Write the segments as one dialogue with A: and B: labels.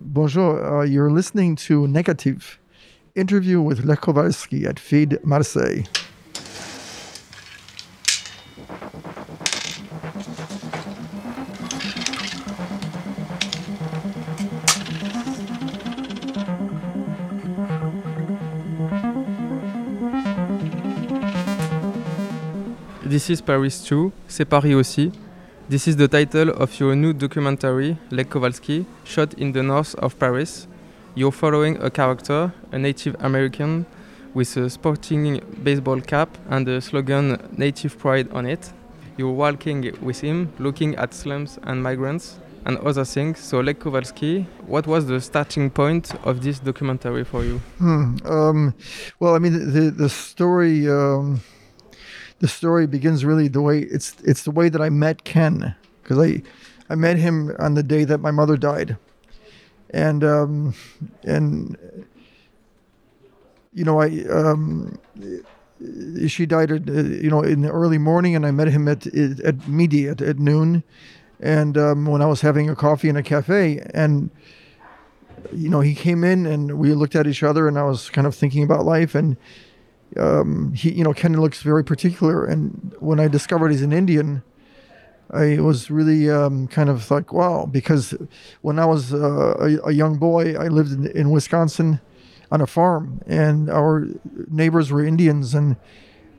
A: Bonjour, uh, you're listening to Negative, interview with Lech Kowalski at FID Marseille.
B: This is Paris Too, c'est Paris aussi. This is the title of your new documentary, Lech Kowalski, shot in the north of Paris. You're following a character, a Native American, with a sporting baseball cap and the slogan Native Pride on it. You're walking with him, looking at slums and migrants and other things. So, Lech Kowalski, what was the starting point of this documentary for you?
A: Hmm. Um, well, I mean, the the story um, the story begins really the way it's it's the way that I met Ken because I I met him on the day that my mother died, and um, and you know I um, she died at, you know in the early morning and I met him at at midi at, at noon, and um, when I was having a coffee in a cafe and you know he came in and we looked at each other and I was kind of thinking about life and um, he, you know, Ken looks very particular. And when I discovered he's an Indian, I was really um, kind of like, wow, because when I was uh, a, a, young boy, I lived in, in, Wisconsin on a farm, and our neighbors were Indians, and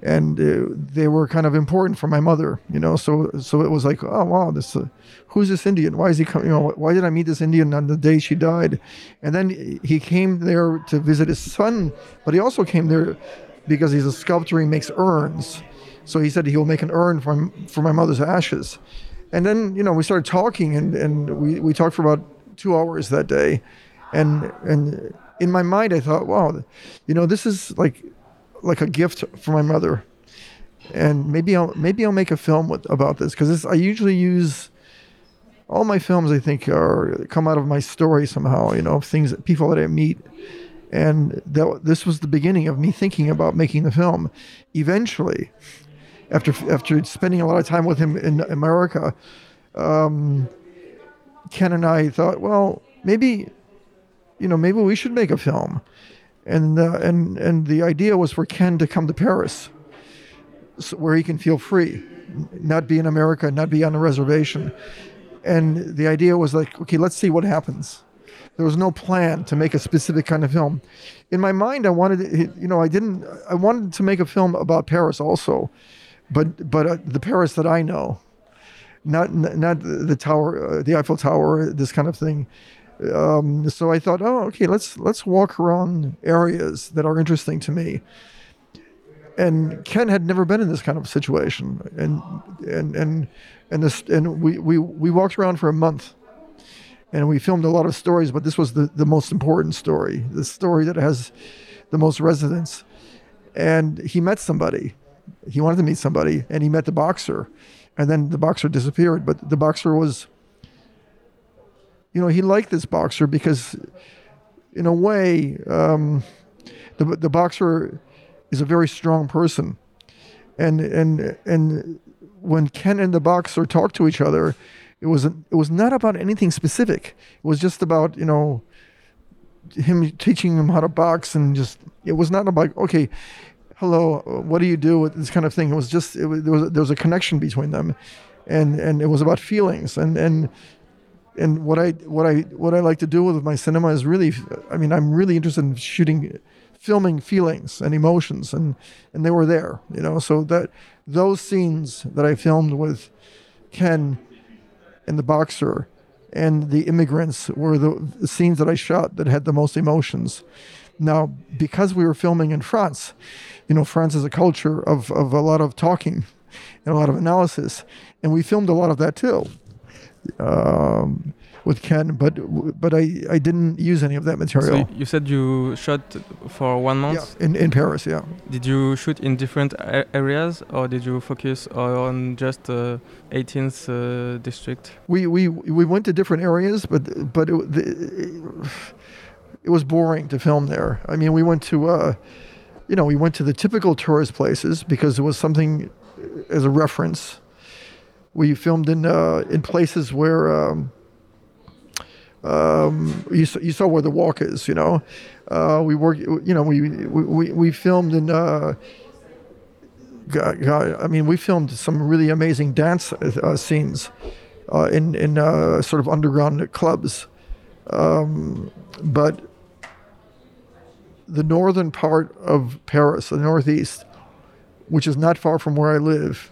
A: and uh, they were kind of important for my mother, you know. So so it was like, oh wow, this uh, who's this Indian? Why is he coming? You know, why did I meet this Indian on the day she died? And then he came there to visit his son, but he also came there because he's a sculptor. He makes urns. So he said he'll make an urn for, for my mother's ashes. And then, you know, we started talking and, and we, we talked for about two hours that day. And, and in my mind, I thought, wow, you know, this is like, like a gift for my mother. And maybe I'll, maybe I'll make a film with, about this because I usually use all my films, I think, are come out of my story somehow, you know, things, people that I meet and that, this was the beginning of me thinking about making the film. Eventually, after after spending a lot of time with him in America, um, Ken and I thought, well, maybe, you know, maybe we should make a film, and uh, and and the idea was for Ken to come to Paris, so where he can feel free, not be in America, not be on a reservation, and the idea was like, okay, let's see what happens there was no plan to make a specific kind of film. In my mind, I wanted, you know, I didn't. I wanted to make a film about Paris also, but but uh, the Paris that I know, not not the tower, uh, the Eiffel Tower, this kind of thing. Um, so I thought, oh, okay, let's let's walk around areas that are interesting to me. And Ken had never been in this kind of situation, and and and and this and we we we walked around for a month and we filmed a lot of stories, but this was the, the most important story, the story that has the most resonance. And he met somebody. He wanted to meet somebody, and he met the boxer. And then the boxer disappeared. But the boxer was, you know, he liked this boxer because, in a way, um, the, the boxer is a very strong person. And, and, and when Ken and the boxer talked to each other, it was it was not about anything specific. It was just about you know him teaching him how to box and just it was not about okay hello what do you do with this kind of thing? It was just it was, there was there was a connection between them and and it was about feelings. And and and what i what i what i like to do with my cinema is really i mean i'm really interested in shooting filming feelings and emotions and and they were there you know? So that those scenes that i filmed with ken and the boxer and the immigrants were the scenes that I shot that had the most emotions. Now, because we were filming in France, you know, France is a culture of, of a lot of talking and a lot of analysis, and we filmed a lot of that too. Um, with Ken, but but I, I didn't use any of that material.
B: So you said you shot for one month.
A: Yeah, in in Paris. Yeah.
B: Did you shoot in different areas, or did you focus on just uh, 18th uh, district?
A: We we we went to different areas, but but it, the, it was boring to film there. I mean, we went to. Uh, you know, we went to the typical tourist places because it was something as a reference. We filmed in uh, in places where um, Um, you, saw, you saw where the walk is, you know. Uh, we work, you know, we we, we filmed in. Uh, God, God, I mean, we filmed some really amazing dance uh, scenes uh, in in uh, sort of underground clubs, um, but the northern part of Paris, the northeast, which is not far from where I live,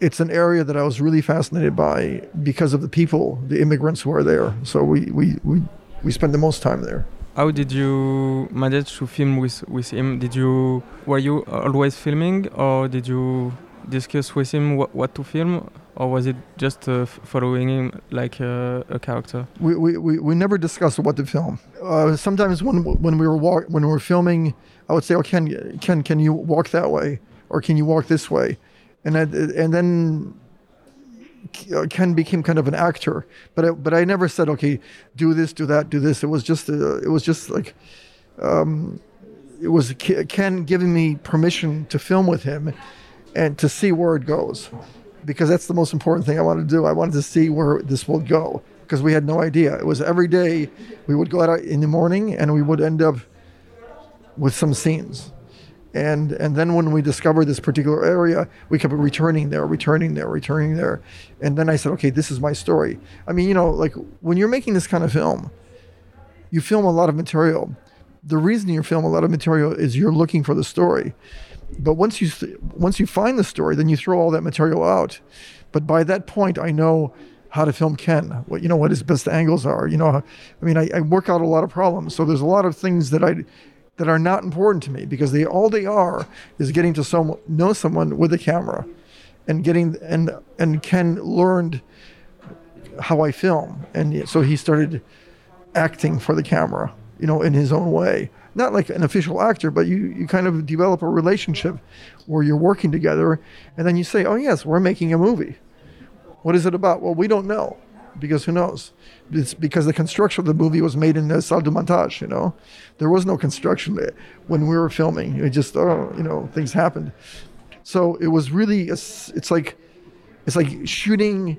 A: it's an area that I was really fascinated by because of the people, the immigrants who are there. So we we we, we spend the most time there.
B: How did you manage to film with, with him? Did you were you always filming, or did you discuss with him what, what to film, or was it just uh, following him like uh, a character?
A: We, we, we, we never discussed what to film. Uh, sometimes when when we were walk, when we were filming, I would say, "Oh, Ken, Ken, can you walk that way, or can you walk this way?" And I, and then Ken became kind of an actor, but I, but I never said, okay, do this, do that, do this. It was just uh, it was just like um, it was Ken giving me permission to film with him and to see where it goes, because that's the most important thing I wanted to do. I wanted to see where this will go because we had no idea. It was every day we would go out in the morning and we would end up with some scenes and and then when we discovered this particular area we kept returning there returning there returning there. And then i said okay this is my story. I mean you know like when you're making this kind of film you film a lot of material. The reason you film a lot of material is you're looking for the story. But once you once you find the story then you throw all that material out. But by that point i know how to film ken. What you know what his best angles are you know i mean I, I work out a lot of problems. So there's a lot of things that i that are not important to me because they all they are is getting to some know someone with a camera and getting and and Ken learned how I film. And so he started acting for the camera you know in his own way. Not like an official actor but you you kind of develop a relationship where you're working together and then you say oh yes we're making a movie. What is it about? Well we don't know because who knows? It's because the construction of the movie was made in the salle de montage. You know, there was no construction when we were filming. It just oh, you know, things happened. So it was really it's like it's like shooting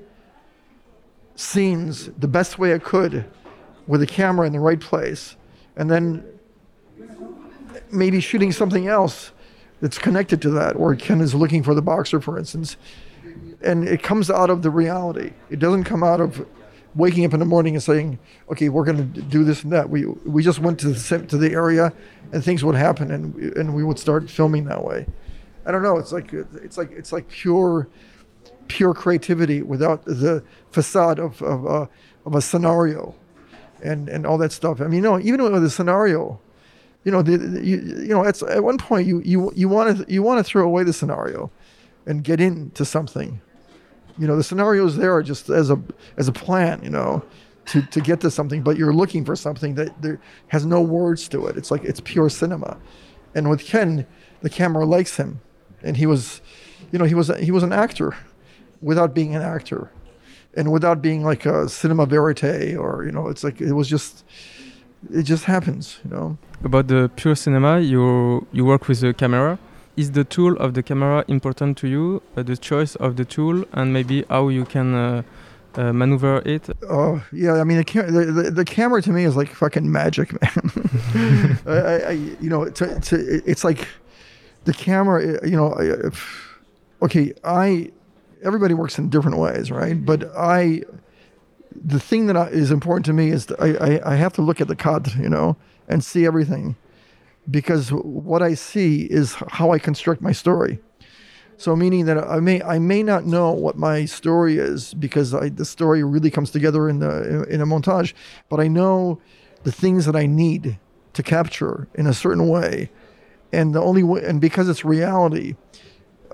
A: scenes the best way I could with a camera in the right place, and then maybe shooting something else that's connected to that, or Ken is looking for the boxer, for instance, and it comes out of the reality. It doesn't come out of waking up in the morning and saying, "Okay, we're going to do this and that." We we just went to the to the area, and things would happen, and and we would start filming that way. I don't know. It's like it's like it's like pure pure creativity without the facade of of, uh, of a scenario, and and all that stuff. I mean, you know, even with the scenario, you know, the, the, you, you know, at at one point you you you want to you want to throw away the scenario, and get into something you know the scenarios there are just as a as a plan you know to, to get to something but you're looking for something that there has no words to it. It's like it's pure cinema. And with ken the camera likes him. And he was you know he was he was an actor without being an actor and without being like a cinema verite or you know it's like it was just it just happens you know?
B: About the pure cinema you you work with the camera is the tool of the camera important to you? Uh, the choice of the tool and maybe how you can uh, uh, maneuver it?
A: Oh yeah, I mean the, cam- the, the, the, camera to me is like fucking magic, man. I, I, you know, to, to, it's like the camera. You know, okay, I everybody works in different ways, right? But I, the thing that I, is important to me is I, I I have to look at the cut, you know, and see everything because what I see is how I construct my story. So meaning that I may I may not know what my story is because I, the story really comes together in the in a montage, but I know the things that I need to capture in a certain way, and the only way and because it's reality,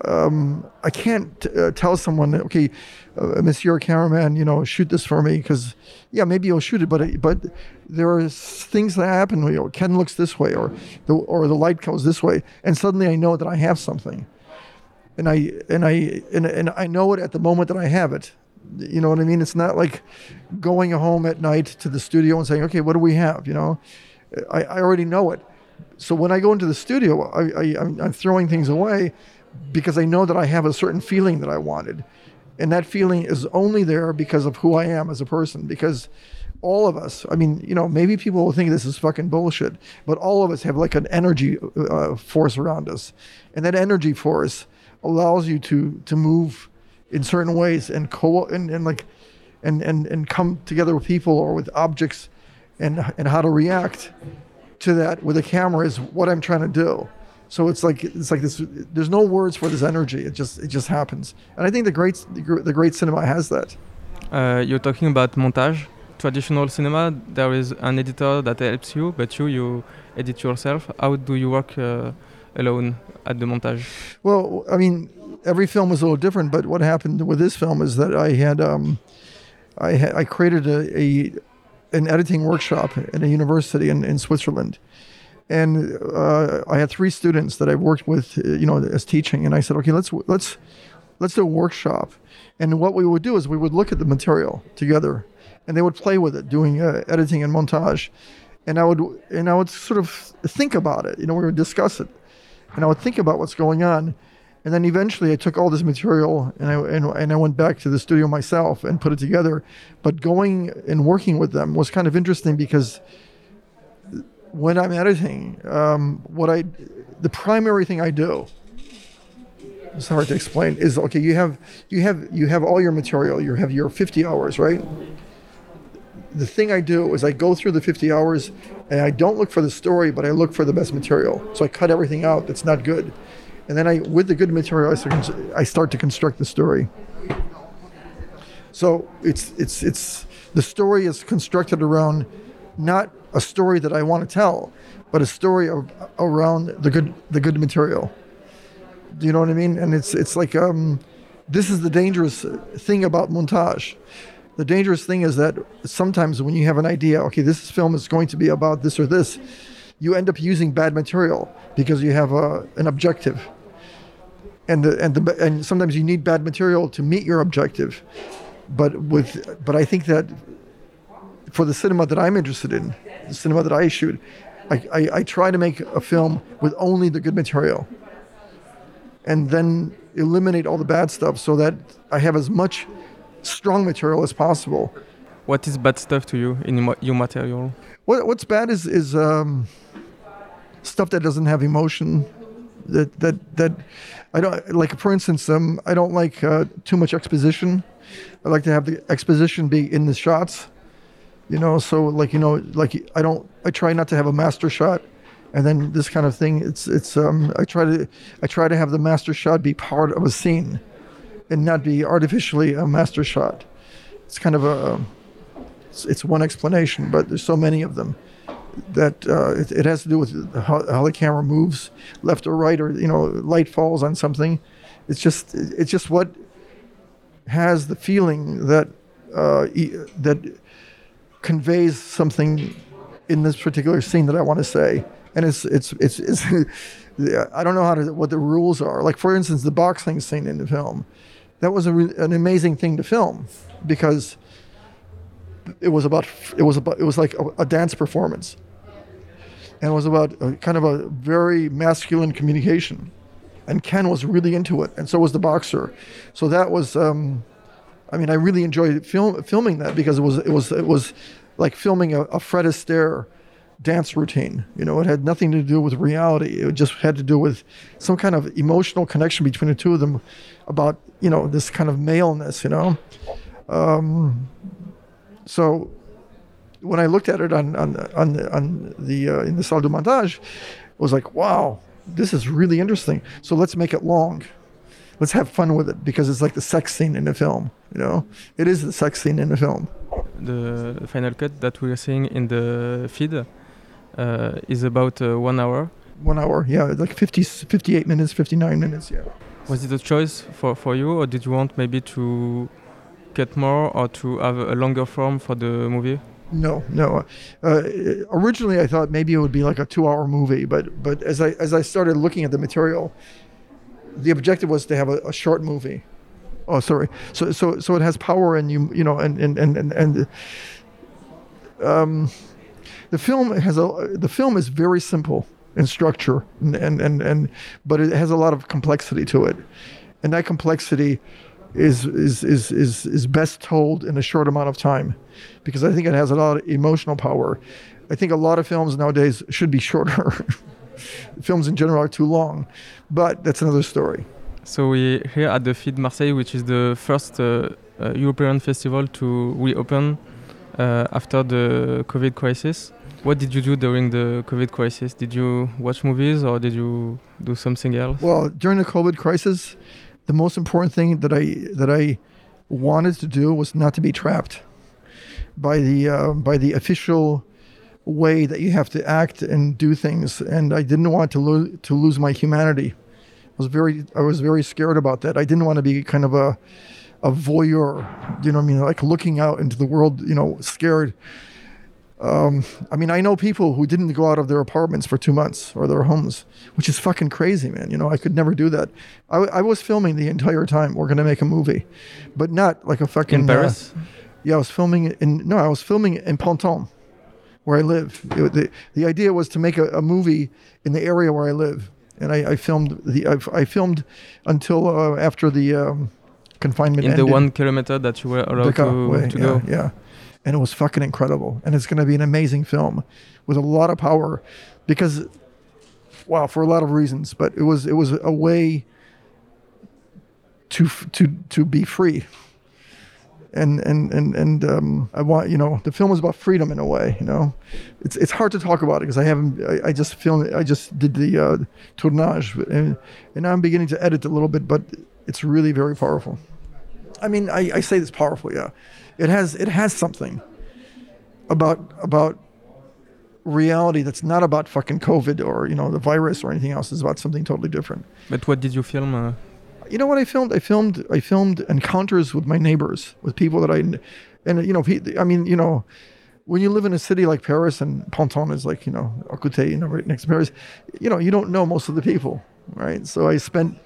A: um, I can't uh, tell someone, okay, uh, Monsieur Cameraman, you know, shoot this for me because, yeah, maybe you'll shoot it, but but there are things that happen. You know, Ken looks this way, or the or the light goes this way, and suddenly I know that I have something, and I and I and, and I know it at the moment that I have it. You know what I mean? It's not like going home at night to the studio and saying, okay, what do we have? You know, I, I already know it. So when I go into the studio, I, I I'm, I'm throwing things away because I know that I have a certain feeling that I wanted. And that feeling is only there because of who I am as a person. Because all of us. I mean, you know, maybe people will think this is fucking bullshit, but all of us have like an energy uh, force around us, and that energy force allows you to to move in certain ways and co and, and like and, and and come together with people or with objects and and how to react to that with a camera is what I'm trying to do. So it's like it's like this. There's no words for this energy. It just it just happens. And I think the great the great cinema has that.
B: Uh, you're talking about montage. Traditional cinema, there is an editor that helps you, but you you edit yourself. How do you work uh, alone at the montage?
A: Well, I mean, every film is a little different. But what happened with this film is that I had um, I had I created a, a an editing workshop at a university in, in Switzerland. And uh, I had three students that I worked with, uh, you know, as teaching. And I said, okay, let's let's let's do a workshop. And what we would do is we would look at the material together, and they would play with it, doing uh, editing and montage. And I would and I would sort of think about it. You know, we would discuss it, and I would think about what's going on. And then eventually I took all this material and I, and, and I went back to the studio myself and put it together. But going and working with them was kind of interesting because when I'm editing, um, what I, the primary thing I do, it's hard to explain, is okay, you have, you have, you have all your material, you have your 50 hours, right? The thing I do is I go through the 50 hours and I don't look for the story, but I look for the best material. So I cut everything out that's not good and then I, with the good material, I start, I start to construct the story. So it's it's it's the story is constructed around not a story that I want to tell, but a story of, around the good the good material. Do you know what I mean? And it's it's like um, this is the dangerous thing about montage. The dangerous thing is that sometimes when you have an idea, okay, this film is going to be about this or this, you end up using bad material because you have a, an objective and the, and the, and sometimes you need bad material to meet your objective but with but I think that for the cinema that I'm interested in the cinema that I shoot I, I, I try to make a film with only the good material and then eliminate all the bad stuff so that I have as much strong material as possible
B: what is bad stuff to you in your material
A: what, what's bad is is um, stuff that doesn't have emotion that that that I don't like. For instance, um, I don't like uh, too much exposition. I like to have the exposition be in the shots. You know, so like you know, like I don't. I try not to have a master shot, and then this kind of thing. It's it's. Um, I try to I try to have the master shot be part of a scene, and not be artificially a master shot. It's kind of a. It's, it's one explanation, but there's so many of them that uh, it, it, has to do with how, how, the camera moves left or right or you know light falls on something it's just it's just what has the feeling that uh, that conveys something in this particular scene that I want to say. And it's it's it's, it's I don't know how to what the rules are. Like for instance the boxing scene in the film that was a, an amazing thing to film because it was about it was about it was like a, a dance performance. And it was about a, kind of a very masculine communication. And ken was really into it and so was the boxer. So that was um, i mean i really enjoyed film, filming that because it was it was it was like filming a, a fred astaire dance routine you know it had nothing to do with reality it just had to do with some kind of emotional connection between the two of them about you know this kind of maleness you know um, so when I looked at it on on on, on the uh, in the salle de montage, it was like, wow, this is really interesting. So let's make it long. Let's have fun with it because it's like the sex scene in the film. You know, it is the sex scene in the film.
B: The final cut that we are seeing in the FID uh, is about uh, one hour.
A: One hour, yeah, like 50, 58 minutes, 59 minutes, yeah.
B: Was it a choice for, for you, or did you want maybe to cut more or to have a longer form for the movie?
A: No, no. Uh, originally, I thought maybe it would be like a two-hour movie, but but as I as I started looking at the material, the objective was to have a, a short movie. Oh, sorry. So so so it has power, and you you know, and and and and, and um, the film has a the film is very simple in structure, and and and, and but it has a lot of complexity to it, and that complexity is is is is is best told in a short amount of time, because I think it has a lot of emotional power. I think a lot of films nowadays should be shorter. films in general are too long, but that's another story.
B: So we here at the FID Marseille, which is the first uh, uh, European festival to reopen uh, after the COVID crisis. What did you do during the COVID crisis? Did you watch movies or did you do something else?
A: Well, during the COVID crisis, the most important thing that I that I wanted to do was not to be trapped by the uh, by the official way that you have to act and do things, and I didn't want to lose to lose my humanity. I was very I was very scared about that. I didn't want to be kind of a a voyeur, you know what I mean, like looking out into the world, you know, scared. Um, I mean, I know people who didn't go out of their apartments for two months or their homes, which is fucking crazy, man. You know, I could never do that. I, I was filming the entire time. We're gonna make a movie, but not like a fucking
B: in Paris.
A: Uh, yeah, I was filming in no, I was filming in Pantin, where I live. It, the the idea was to make a, a, movie in the area where I live, and I, I filmed the I, I filmed until uh, after the um, confinement
B: in
A: ended.
B: the one kilometer that you were allowed to,
A: way,
B: to
A: yeah,
B: go.
A: Yeah, and it was fucking incredible, and it's going to be an amazing film with a lot of power, because, wow, for a lot of reasons, but it was it was a way to to to be free. And and and and um, I want you know the film is about freedom in a way you know, it's it's hard to talk about it because I haven't I, I just filmed I just did the uh, tournage and and I'm beginning to edit a little bit but it's really very powerful. I mean, I, I say this powerful, yeah. It has it has something about about reality that's not about fucking COVID or you know the virus or anything else. It's about something totally different.
B: But what did you film? Uh...
A: You know what I filmed? I filmed I filmed encounters with my neighbors, with people that I, and you know, I mean, you know, when you live in a city like Paris and Pantin is like you know Ocute, you know, right next to Paris, you know, you don't know most of the people, right? So I spent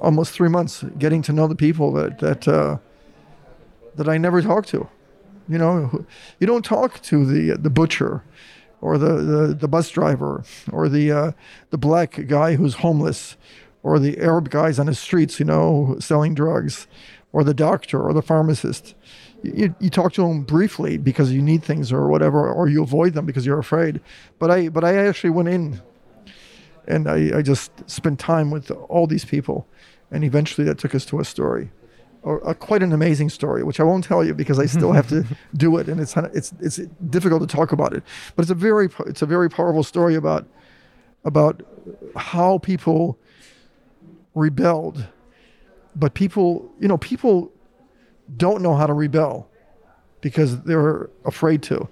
A: almost three months getting to know the people that that uh, that I never talked to. You know, you don't talk to the the butcher, or the, the, the bus driver, or the uh, the black guy who's homeless, or the Arab guys on the streets, you know, selling drugs, or the doctor or the pharmacist. You, you talk to them briefly because you need things or whatever, or you avoid them because you're afraid. But I but I actually went in and I, I just spent time with all these people and eventually that took us to a story or a, quite an amazing story which i won't tell you because i still have to do it and it's it's it's difficult to talk about it but it's a very it's a very powerful story about about how people rebelled but people you know people don't know how to rebel because they're afraid to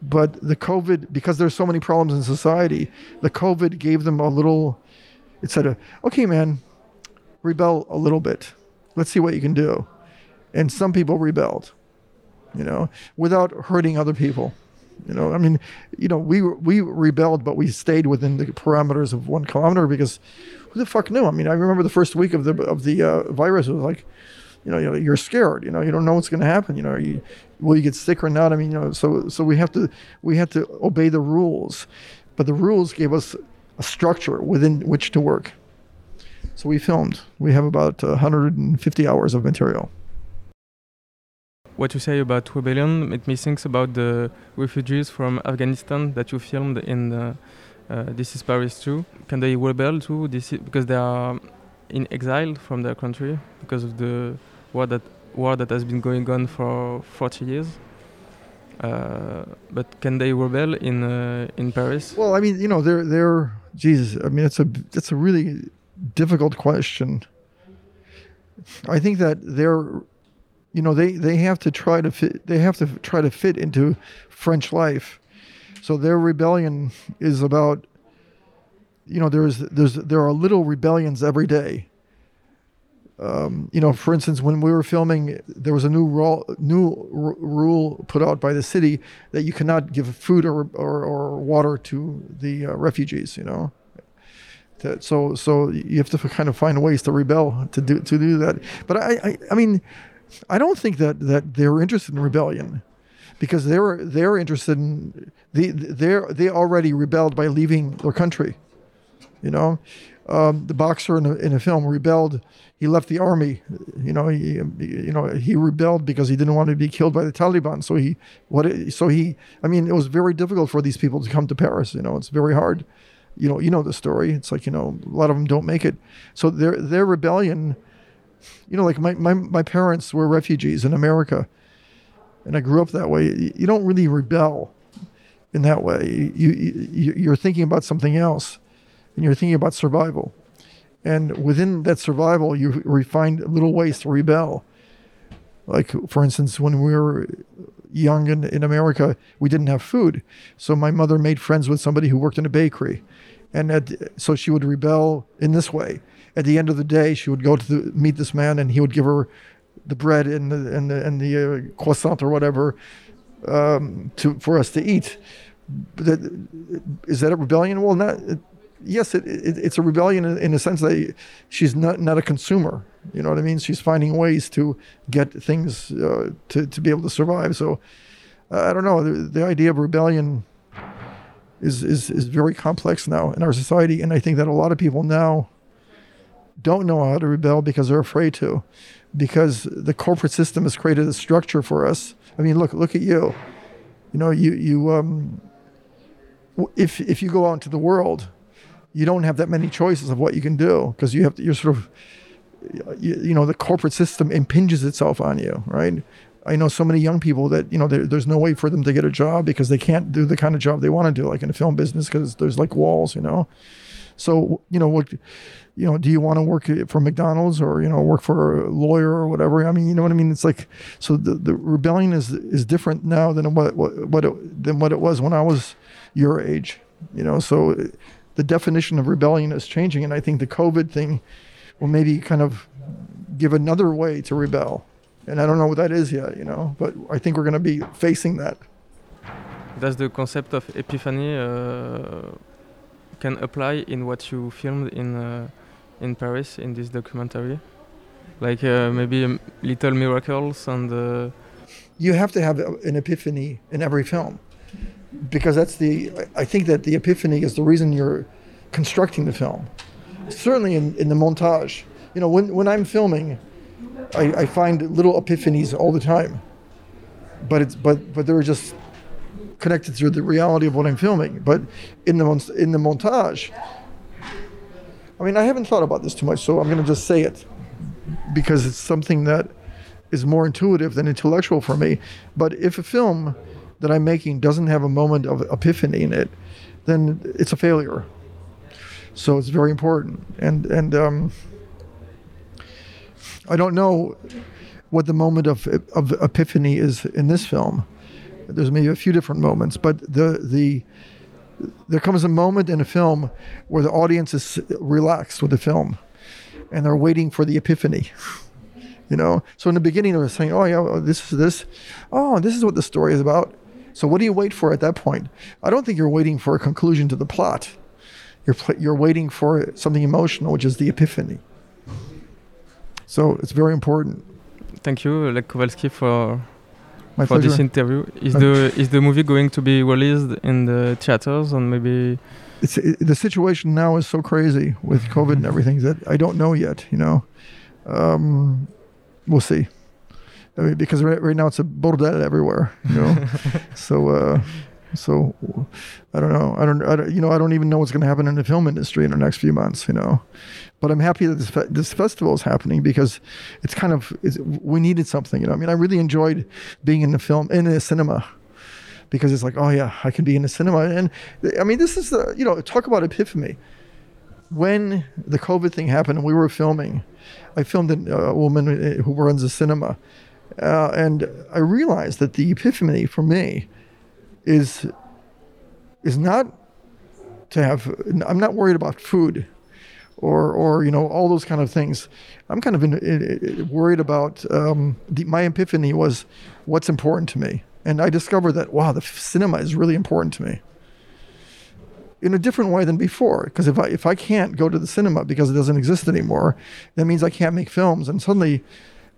A: but the covid because there's so many problems in society the covid gave them a little it said uh, okay man rebel a little bit. Let's see what you can do. And some people rebelled, you know, without hurting other people. You know, I mean, you know, we we rebelled, but we stayed within the parameters of one kilometer because who the fuck knew? I mean, I remember the first week of the of the uh, virus. It was like, you know, you're scared. You know, you don't know what's going to happen. You know, you, will you get sick or not? I mean, you know, so so we have to we have to obey the rules, but the rules gave us a structure within which to work. So we filmed. We have about 150 hours of material.
B: What you say about rebellion made me think about the refugees from Afghanistan that you filmed in the, uh, This Is Paris too. Can they rebel too? This is, because they are in exile from their country because of the war that war that has been going on for 40 years. Uh, but can they rebel in uh, in Paris?
A: Well, I mean, you know, they're they're Jesus. I mean, it's a it's a really difficult question. I think that they're, you know, they, they have to try to fit. They have to try to fit into French life. So their rebellion is about, you know, there's there's there are little rebellions every day. Um, you know, for instance, when we were filming, there was a new rule, new r- rule put out by the city that you cannot give food or, or, or water to the uh, refugees. You know, that, so so you have to kind of find ways to rebel to do to do that. But I I, I mean, I don't think that that they're interested in rebellion because they're they're interested in they they're they already rebelled by leaving their country. You know, um, the boxer in a, in a film rebelled. He left the army. You know, he you know he rebelled because he didn't want to be killed by the Taliban. So he what so he I mean it was very difficult for these people to come to Paris. You know, it's very hard. You know, you know the story. It's like you know a lot of them don't make it. So their their rebellion. You know, like my, my, my parents were refugees in America, and I grew up that way. You don't really rebel in that way. You, you you're thinking about something else, and you're thinking about survival. And within that survival, you find little ways to rebel. Like, for instance, when we were young in, in America, we didn't have food. So my mother made friends with somebody who worked in a bakery. And at, so she would rebel in this way. At the end of the day, she would go to the, meet this man and he would give her the bread and the, and the, and the uh, croissant or whatever um, to, for us to eat. That, is that a rebellion? Well, not yes, it, it, it's a rebellion in, a sense that she's not not a consumer. You know what I mean? She's finding ways to get things uh, to to be able to survive. So uh, I don't know. The, the idea of rebellion is, is is very complex now in our society, and I think that a lot of people now don't know how to rebel because they're afraid to, because the corporate system has created a structure for us. I mean, look look at you. You know, you you um, if if you go out into the world you don't have that many choices of what you can do because you have to, you're sort of you, you, know the corporate system impinges itself on you right i know so many young people that you know there's no way for them to get a job because they can't do the kind of job they want to do like in the film business because there's like walls you know so you know what you know do you want to work for mcdonald's or you know work for a lawyer or whatever i mean you know what i mean it's like so the, the rebellion is is different now than what what, what it, than what it was when i was your age you know so the definition of rebellion is changing, and I think the COVID thing will maybe kind of give another way to rebel. And I don't know what that is yet, you know, but I think we're going to be facing that.
B: Does the concept of epiphany uh, can apply in what you filmed in uh, in Paris in this documentary? Like uh, maybe little miracles and. Uh,
A: you have to have an epiphany in every film because that's the I think that the epiphany is the reason you're constructing the film. Certainly in, in the montage. You know, when, when I'm filming, I, I find little epiphanies all the time. But it's but but there are just connected through the reality of what I'm filming. But in the in the montage, I mean, I haven't thought about this too much, so I'm going to just say it because it's something that is more intuitive than intellectual for me. But if a film that I'm making doesn't have a moment of epiphany in it, then it's a failure. So it's very important. And and um, I don't know what the moment of of epiphany is in this film. There's maybe a few different moments, but the the there comes a moment in a film where the audience is relaxed with the film, and they're waiting for the epiphany. you know, so in the beginning they're saying, "Oh yeah, this is this, oh this is what the story is about," So what do you wait for at that point? I don't think you're waiting for a conclusion to the plot. You're you're waiting for something emotional, which is the epiphany. So it's very important.
B: Thank you, Lech Kowalski, for
A: My
B: for
A: pleasure.
B: this interview. Is the is the movie going to be released in the theaters and maybe?
A: It's it, the situation now is so crazy with COVID and everything that I don't know yet. You know, um, we'll see. I mean, because right, right now it's a bordel everywhere, you know. so, uh, so I don't know. I don't, I don't, you know, I don't even know what's going to happen in the film industry in the next few months, you know. But I'm happy that this fe- this festival is happening because it's kind of it's, we needed something, you know. I mean, I really enjoyed being in the film in the cinema because it's like, oh yeah, I can be in the cinema, and I mean, this is the you know, talk about epiphany. When the COVID thing happened and we were filming, I filmed a woman uh, who runs a cinema uh, and I realized that the epiphany for me is is not to have. I'm not worried about food, or or you know all those kind of things. I'm kind of in, in, worried about um, the, my epiphany was what's important to me, and I discovered that wow, the cinema is really important to me in a different way than before. Because if I if I can't go to the cinema because it doesn't exist anymore, that means I can't make films, and suddenly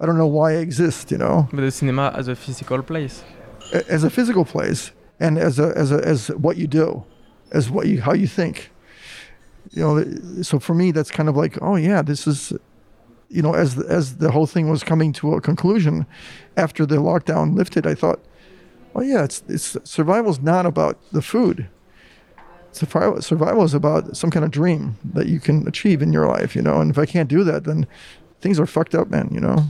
A: I don't know why I exist, you know.
B: But the cinema as a physical place.
A: As a physical place, and as a as a as what you do, as what you how you think. you know, so for me, that's kind of like, oh yeah, this is, you know, as the, as the whole thing was coming to a conclusion, after the lockdown lifted, I thought, oh yeah, it's it's survival's not about the food. Survival, survival is about some kind of dream that you can achieve in your life, you know. And if I can't do that, then things are fucked up, man. You know.